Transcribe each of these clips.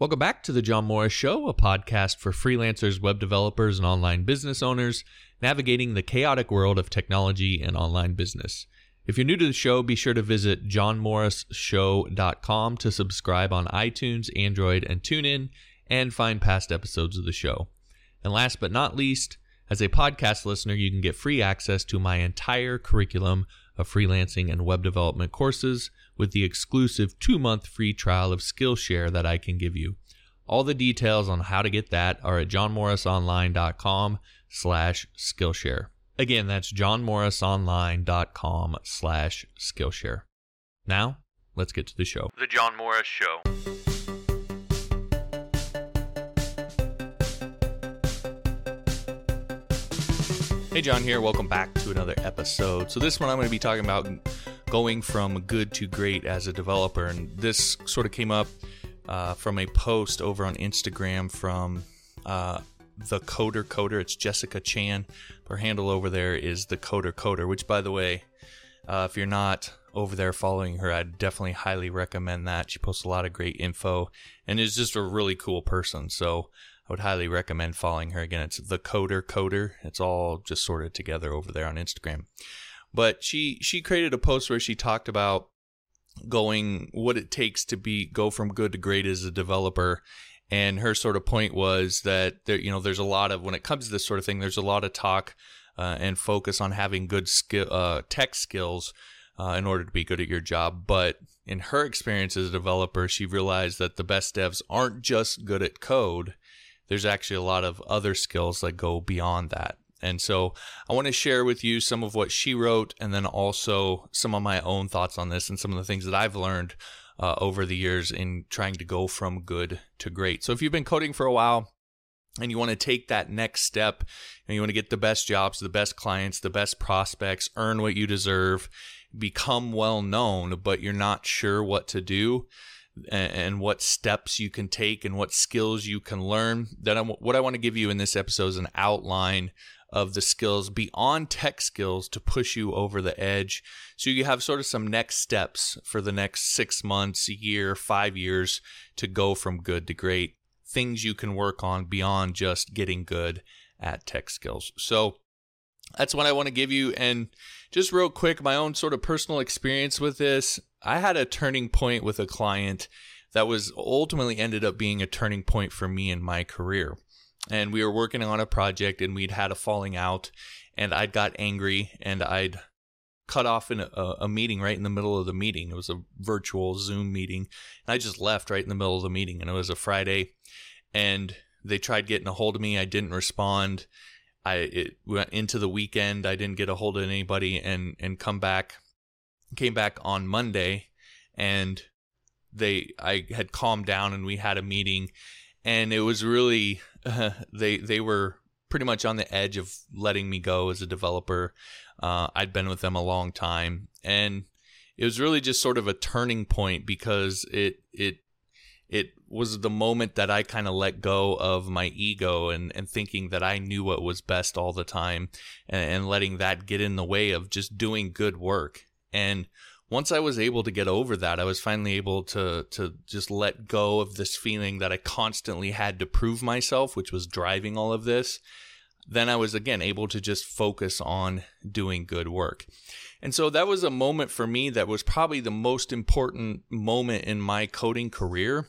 Welcome back to the John Morris Show, a podcast for freelancers, web developers, and online business owners navigating the chaotic world of technology and online business. If you're new to the show, be sure to visit johnmorrisshow.com to subscribe on iTunes, Android, and TuneIn, and find past episodes of the show. And last but not least, as a podcast listener, you can get free access to my entire curriculum of freelancing and web development courses with the exclusive two month free trial of Skillshare that I can give you. All the details on how to get that are at johnmorrisonline.com slash Skillshare. Again, that's johnmorrisonline.com slash Skillshare. Now, let's get to the show. The John Morris Show. Hey, John here. Welcome back to another episode. So, this one I'm going to be talking about going from good to great as a developer. And this sort of came up uh, from a post over on Instagram from uh, the Coder Coder. It's Jessica Chan. Her handle over there is the Coder Coder, which, by the way, uh, if you're not over there following her, I'd definitely highly recommend that. She posts a lot of great info and is just a really cool person. So I would highly recommend following her. Again, it's the Coder Coder. It's all just sorted together over there on Instagram. But she she created a post where she talked about going what it takes to be go from good to great as a developer. And her sort of point was that there you know there's a lot of when it comes to this sort of thing there's a lot of talk uh, and focus on having good skill uh, tech skills uh, in order to be good at your job. But in her experience as a developer she realized that the best devs aren't just good at code. There's actually a lot of other skills that go beyond that. And so I want to share with you some of what she wrote and then also some of my own thoughts on this and some of the things that I've learned uh, over the years in trying to go from good to great. So if you've been coding for a while, and you want to take that next step and you want to get the best jobs, the best clients, the best prospects, earn what you deserve, become well known, but you're not sure what to do and, what steps you can take and what skills you can learn. Then what I want to give you in this episode is an outline of the skills beyond tech skills to push you over the edge. So you have sort of some next steps for the next six months, a year, five years to go from good to great. Things you can work on beyond just getting good at tech skills. So that's what I want to give you. And just real quick, my own sort of personal experience with this. I had a turning point with a client that was ultimately ended up being a turning point for me in my career. And we were working on a project and we'd had a falling out and I'd got angry and I'd cut off in a, a, meeting right in the middle of the meeting. It was a virtual Zoom meeting. And I just left right in the middle of the meeting and it was a Friday and they tried getting a hold of me. I didn't respond. I it went into the weekend. I didn't get a hold of anybody and and come back came back on Monday and they I had calmed down and we had a meeting and it was really uh, they they were pretty much on the edge of letting me go as a developer. Uh, I'd been with them a long time and it was really just sort of a turning point because it it it was the moment that I kind of let go of my ego and, and thinking that I knew what was best all the time and, and letting that get in the way of just doing good work. And once I was able to get over that, I was finally able to to just let go of this feeling that I constantly had to prove myself, which was driving all of this. Then I was again able to just focus on doing good work. And so that was a moment for me that was probably the most important moment in my coding career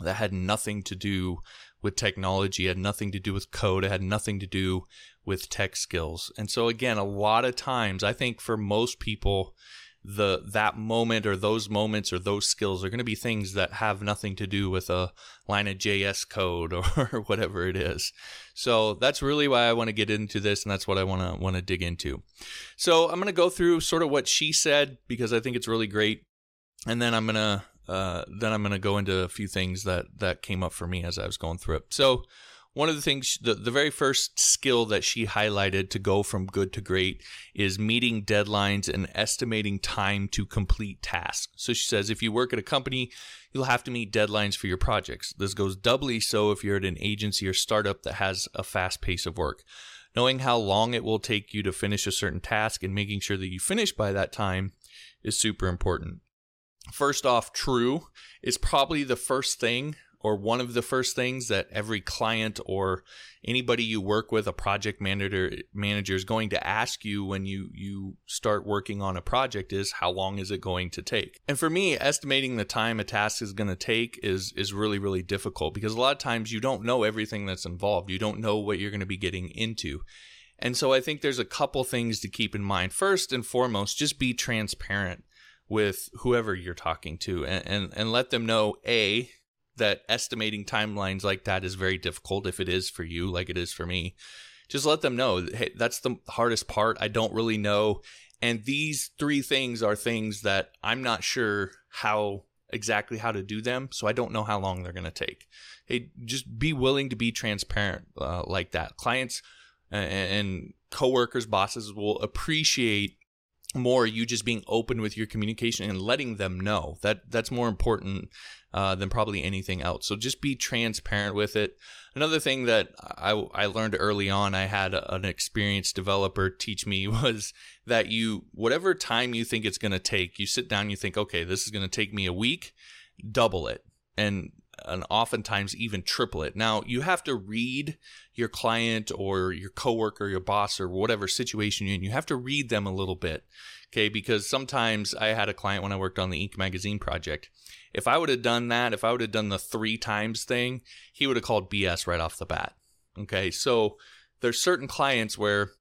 that had nothing to do with technology, had nothing to do with code, it had nothing to do with tech skills. And so again, a lot of times I think for most people the that moment or those moments or those skills are going to be things that have nothing to do with a line of JS code or whatever it is. So that's really why I want to get into this and that's what I want to want to dig into. So I'm going to go through sort of what she said because I think it's really great and then I'm going to uh, then I'm to go into a few things that that came up for me as I was going through it. So one of the things the, the very first skill that she highlighted to go from good to great is meeting deadlines and estimating time to complete tasks. So she says if you work at a company you'll have to meet deadlines for your projects. This goes doubly so if you're at an agency or startup that has a fast pace of work. Knowing how long it will take you to finish a certain task and making sure that you finish by that time is super important. First off, true is probably the first thing or one of the first things that every client or anybody you work with, a project manager manager is going to ask you when you you start working on a project is how long is it going to take? And for me, estimating the time a task is going to take is is really really difficult because a lot of times you don't know everything that's involved. You don't know what you're going to be getting into. And so I think there's a couple things to keep in mind. First and foremost, just be transparent with whoever you're talking to and, and, and let them know A, that estimating timelines like that is very difficult if it is for you, like it is for me. Just let them know, hey, that's the hardest part. I don't really know. And these three things are things that I'm not sure how exactly how to do them, so I don't know how long they're going to take. Hey, just be willing to be transparent uh, like that. Clients and, and coworkers, bosses will appreciate more you just being open with your communication and letting them know. That that's more important uh, than probably anything else. So just be transparent with it. Another thing that i, I learned early on i had an experienced developer teach me was that you whatever time you think it's going to take you sit down you think okay this is going to take me a week double it. And and oftentimes even triple it. Now, you have to read your client or your coworker, your boss, or whatever situation you're in. You have to read them a little bit, okay? Because sometimes I had a client when I worked on the Inc. Magazine project. If I would have done that, if I would have done the three times thing, he would have called BS right off the bat, okay? So there's certain clients where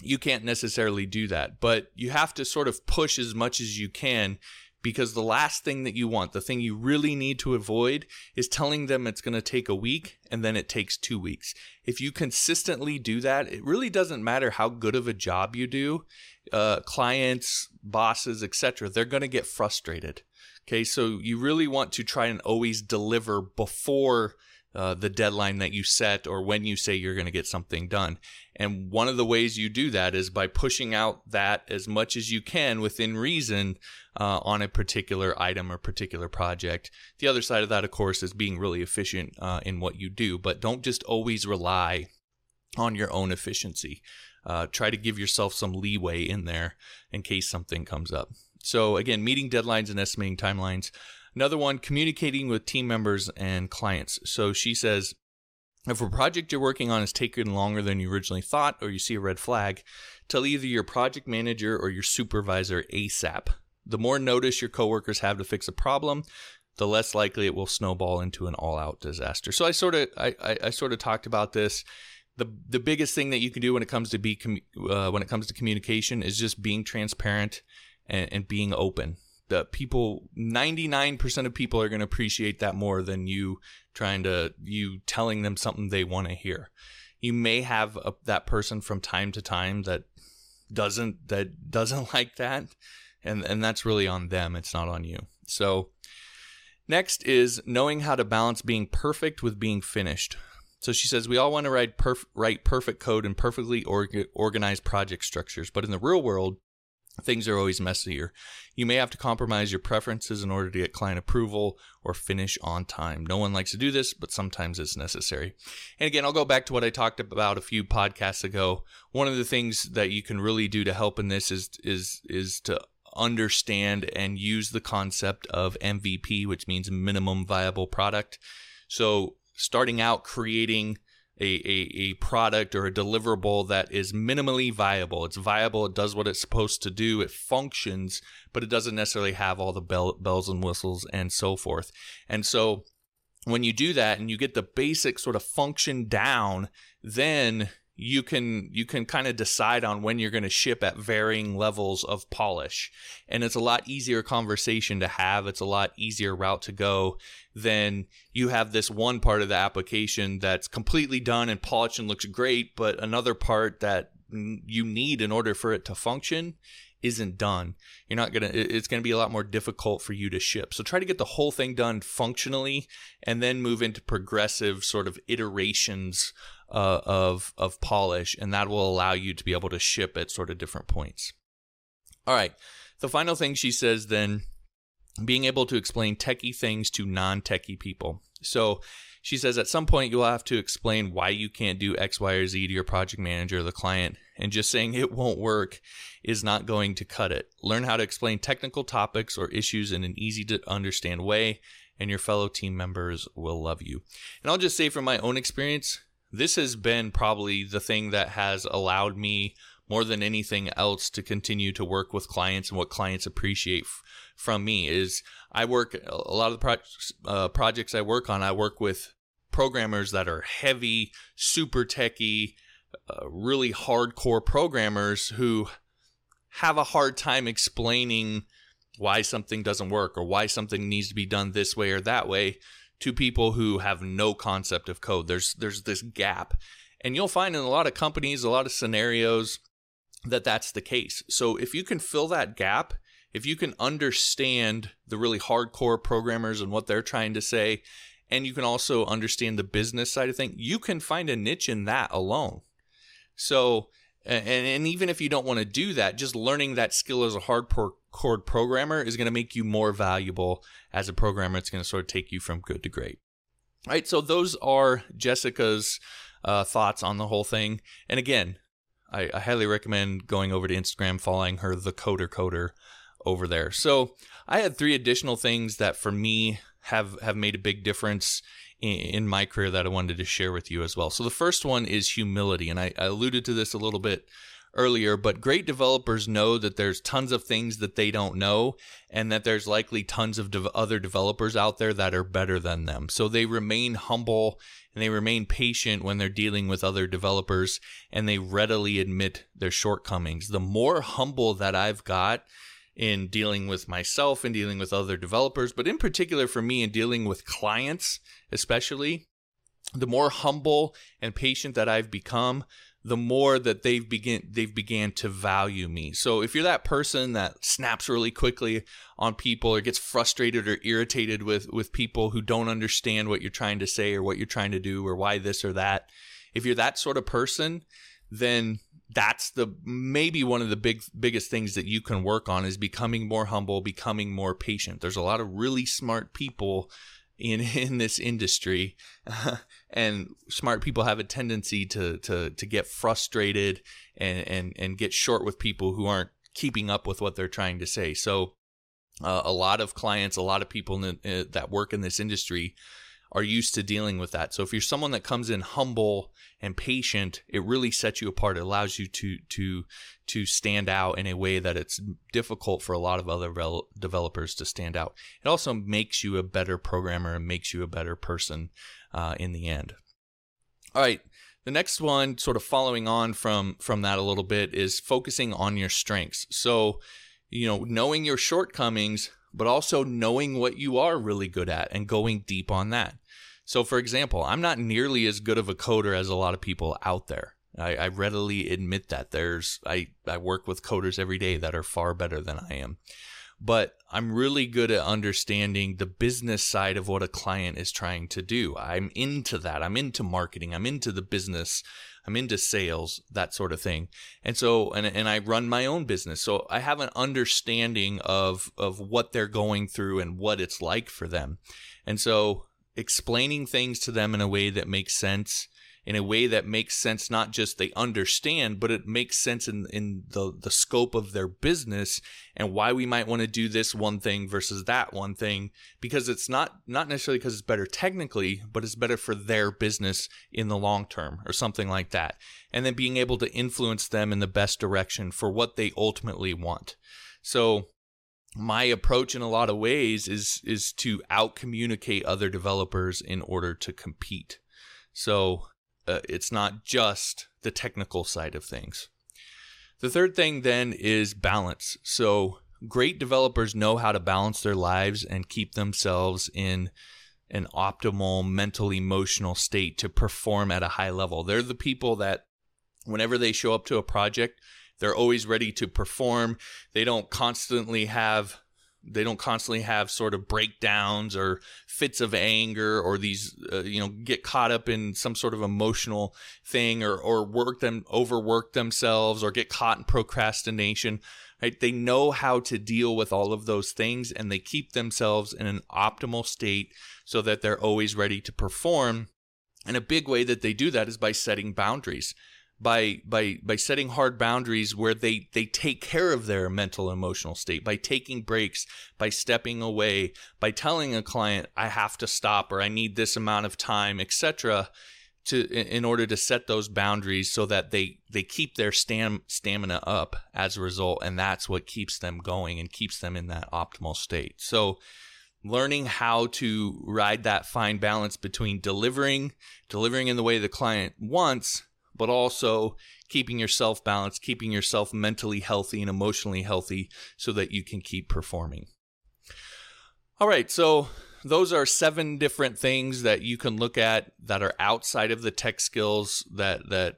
you can't necessarily do that, but you have to sort of push as much as you can because the last thing that you want, the thing you really need to avoid, is telling them it's going to take a week and then it takes two weeks. If you consistently do that, it really doesn't matter how good of a job you do. Uh, clients, bosses, etc., they're going to get frustrated. Okay, so you really want to try and always deliver before uh, the deadline that you set or when you say you're going to get something done. And one of the ways you do that is by pushing out that as much as you can within reason uh, on a particular item or particular project. The other side of that, of course, is being really efficient uh, in what you do, but don't just always rely on your own efficiency. Uh, try to give yourself some leeway in there in case something comes up. So, again, meeting deadlines and estimating timelines. Another one, communicating with team members and clients. So she says, if a project you're working on is taking longer than you originally thought, or you see a red flag, tell either your project manager or your supervisor ASAP. The more notice your coworkers have to fix a problem, the less likely it will snowball into an all-out disaster. So I sort of I, I, I sort of talked about this. The the biggest thing that you can do when it comes to be uh, when it comes to communication is just being transparent and, and being open the people 99% of people are going to appreciate that more than you trying to you telling them something they want to hear. You may have a, that person from time to time that doesn't that doesn't like that and and that's really on them it's not on you. So next is knowing how to balance being perfect with being finished. So she says we all want to write perf- write perfect code and perfectly org- organized project structures but in the real world things are always messier. You may have to compromise your preferences in order to get client approval or finish on time. No one likes to do this, but sometimes it's necessary. And again, I'll go back to what I talked about a few podcasts ago. One of the things that you can really do to help in this is is is to understand and use the concept of MVP, which means minimum viable product. So starting out creating a, a, a product or a deliverable that is minimally viable. It's viable, it does what it's supposed to do, it functions, but it doesn't necessarily have all the bell, bells and whistles and so forth. And so when you do that and you get the basic sort of function down, then you can you can kind of decide on when you're going to ship at varying levels of polish and it's a lot easier conversation to have it's a lot easier route to go than you have this one part of the application that's completely done and polished and looks great but another part that you need in order for it to function isn't done, you're not gonna. It's gonna be a lot more difficult for you to ship. So try to get the whole thing done functionally, and then move into progressive sort of iterations uh, of of polish, and that will allow you to be able to ship at sort of different points. All right. The final thing she says then, being able to explain techie things to non-techie people. So she says at some point you'll have to explain why you can't do X, Y, or Z to your project manager or the client, and just saying it won't work is not going to cut it. Learn how to explain technical topics or issues in an easy to understand way and your fellow team members will love you. And I'll just say from my own experience, this has been probably the thing that has allowed me more than anything else to continue to work with clients and what clients appreciate f- from me is I work a lot of the pro- uh, projects I work on. I work with programmers that are heavy, super techy, uh, really hardcore programmers who have a hard time explaining why something doesn't work or why something needs to be done this way or that way to people who have no concept of code. There's there's this gap. And you'll find in a lot of companies, a lot of scenarios that that's the case. So if you can fill that gap, if you can understand the really hardcore programmers and what they're trying to say, and you can also understand the business side of things, you can find a niche in that alone. So and, and even if you don't want to do that, just learning that skill as a hardcore programmer is going to make you more valuable as a programmer. It's going to sort of take you from good to great. All right, so those are Jessica's uh, thoughts on the whole thing. And again, I, I, highly recommend going over to Instagram, following her, the Coder Coder, over there. So I had three additional things that for me have have made a big difference in my career that I wanted to share with you as well. So the first one is humility, and I, I alluded to this a little bit earlier, but great developers know that there's tons of things that they don't know, and that there's likely tons of other developers out there that are better than them. So they remain humble and they remain patient when they're dealing with other developers, and they readily admit their shortcomings. The more humble that I've got, in dealing with myself and dealing with other developers, but in particular for me in dealing with clients, especially, the more humble and patient that I've become, the more that they've begin they've began to value me. So if you're that person that snaps really quickly on people or gets frustrated or irritated with with people who don't understand what you're trying to say or what you're trying to do or why this or that, if you're that sort of person, then that's the maybe one of the big biggest things that you can work on is becoming more humble, becoming more patient. There's a lot of really smart people in in this industry, and smart people have a tendency to to to get frustrated and and and get short with people who aren't keeping up with what they're trying to say. So, uh, a lot of clients, a lot of people the, uh, that work in this industry are used to dealing with that. So if you're someone that comes in humble and patient, it really sets you apart. It allows you to to to stand out in a way that it's difficult for a lot of other developers to stand out. It also makes you a better programmer and makes you a better person uh, in the end. All right. The next one, sort of following on from from that a little bit, is focusing on your strengths. So, you know, knowing your shortcomings but also knowing what you are really good at and going deep on that. So, for example, I'm not nearly as good of a coder as a lot of people out there. I, I readily admit that. There's I, I work with coders every day that are far better than I am. But I'm really good at understanding the business side of what a client is trying to do. I'm into that. I'm into marketing. I'm into the business I'm into sales, that sort of thing. And so, and, and I run my own business. So I have an understanding of, of what they're going through and what it's like for them. And so explaining things to them in a way that makes sense in a way that makes sense not just they understand but it makes sense in in the the scope of their business and why we might want to do this one thing versus that one thing because it's not not necessarily because it's better technically but it's better for their business in the long term or something like that. And then being able to influence them in the best direction for what they ultimately want. So my approach in a lot of ways is is to out communicate other developers in order to compete. So uh, it's not just the technical side of things. The third thing then is balance. So great developers know how to balance their lives and keep themselves in an optimal mental emotional state to perform at a high level. They're the people that whenever they show up to a project, they're always ready to perform. They don't constantly have they don't constantly have sort of breakdowns or fits of anger or these uh, you know get caught up in some sort of emotional thing or or work them overwork themselves or get caught in procrastination right? They know how to deal with all of those things and they keep themselves in an optimal state so that they're always ready to perform. And a big way that they do that is by setting boundaries by by by setting hard boundaries where they they take care of their mental emotional state by taking breaks by stepping away by telling a client i have to stop or i need this amount of time etc to in order to set those boundaries so that they they keep their stam, stamina up as a result and that's what keeps them going and keeps them in that optimal state. So learning how to ride that fine balance between delivering delivering in the way the client wants but also keeping yourself balanced keeping yourself mentally healthy and emotionally healthy so that you can keep performing all right so those are seven different things that you can look at that are outside of the tech skills that that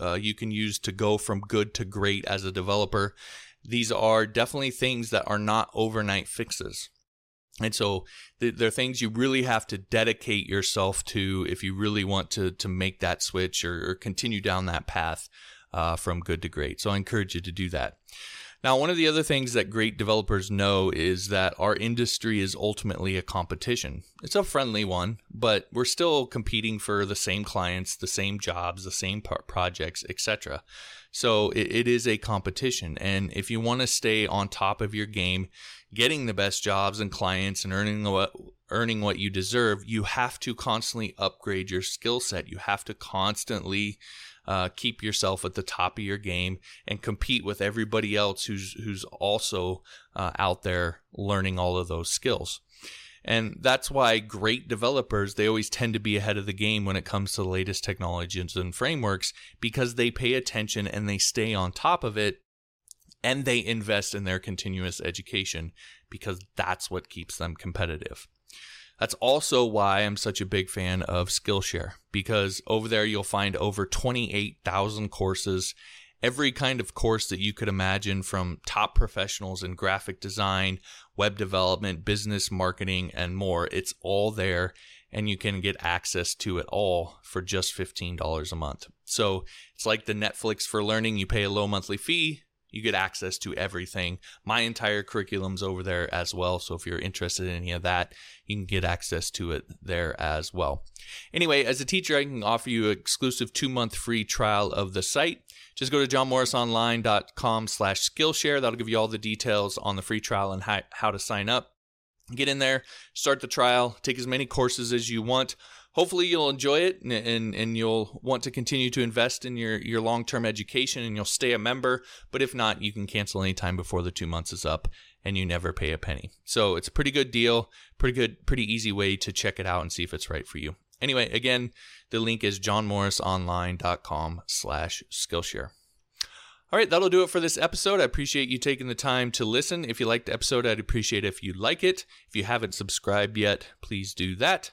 uh, you can use to go from good to great as a developer. These are definitely things that are not overnight fixes. And so there are things you really have to dedicate yourself to if you really want to to make that switch or, or continue down that path uh, from good to great. So I encourage you to do that. Now, one of the other things that great developers know is that our industry is ultimately a competition. It's a friendly one, but we're still competing for the same clients, the same jobs, the same projects, etc. So it, it is a competition. And if you want to stay on top of your game, getting the best jobs and clients and earning what earning what you deserve, you have to constantly upgrade your skill set. You have to constantly uh, keep yourself at the top of your game and compete with everybody else who's who's also uh, out there learning all of those skills. And that's why great developers, they always tend to be ahead of the game when it comes to the latest technologies and frameworks because they pay attention and they stay on top of it and they invest in their continuous education because that's what keeps them competitive. That's also why I'm such a big fan of Skillshare because over there you'll find over 28,000 courses, every kind of course that you could imagine from top professionals in graphic design, web development, business marketing, and more. It's all there and you can get access to it all for just $15 a month. So it's like the Netflix for learning. You pay a low monthly fee, you get access to everything. My entire curriculum's over there as well. So if you're interested in any of that, you can get access to it there as well. Anyway, as a teacher, I can offer you an exclusive two month free trial of the site. Just go to johnmorrisonline.com slash Skillshare. That'll give you all the details on the free trial and how, how to sign up. Get in there, start the trial, take as many courses as you want hopefully you'll enjoy it and, and, and you'll want to continue to invest in your, your long-term education and you'll stay a member. But if not, you can cancel anytime before the two months is up and you never pay a penny. So it's a pretty good deal, pretty good, pretty easy way to check it out and see if it's right for you. Anyway, again, the link is johnmorrisonline.com slash Skillshare. All right, that'll do it for this episode. I appreciate you taking the time to listen. If you liked the episode, I'd appreciate if you like it. If you haven't subscribed yet, please do that.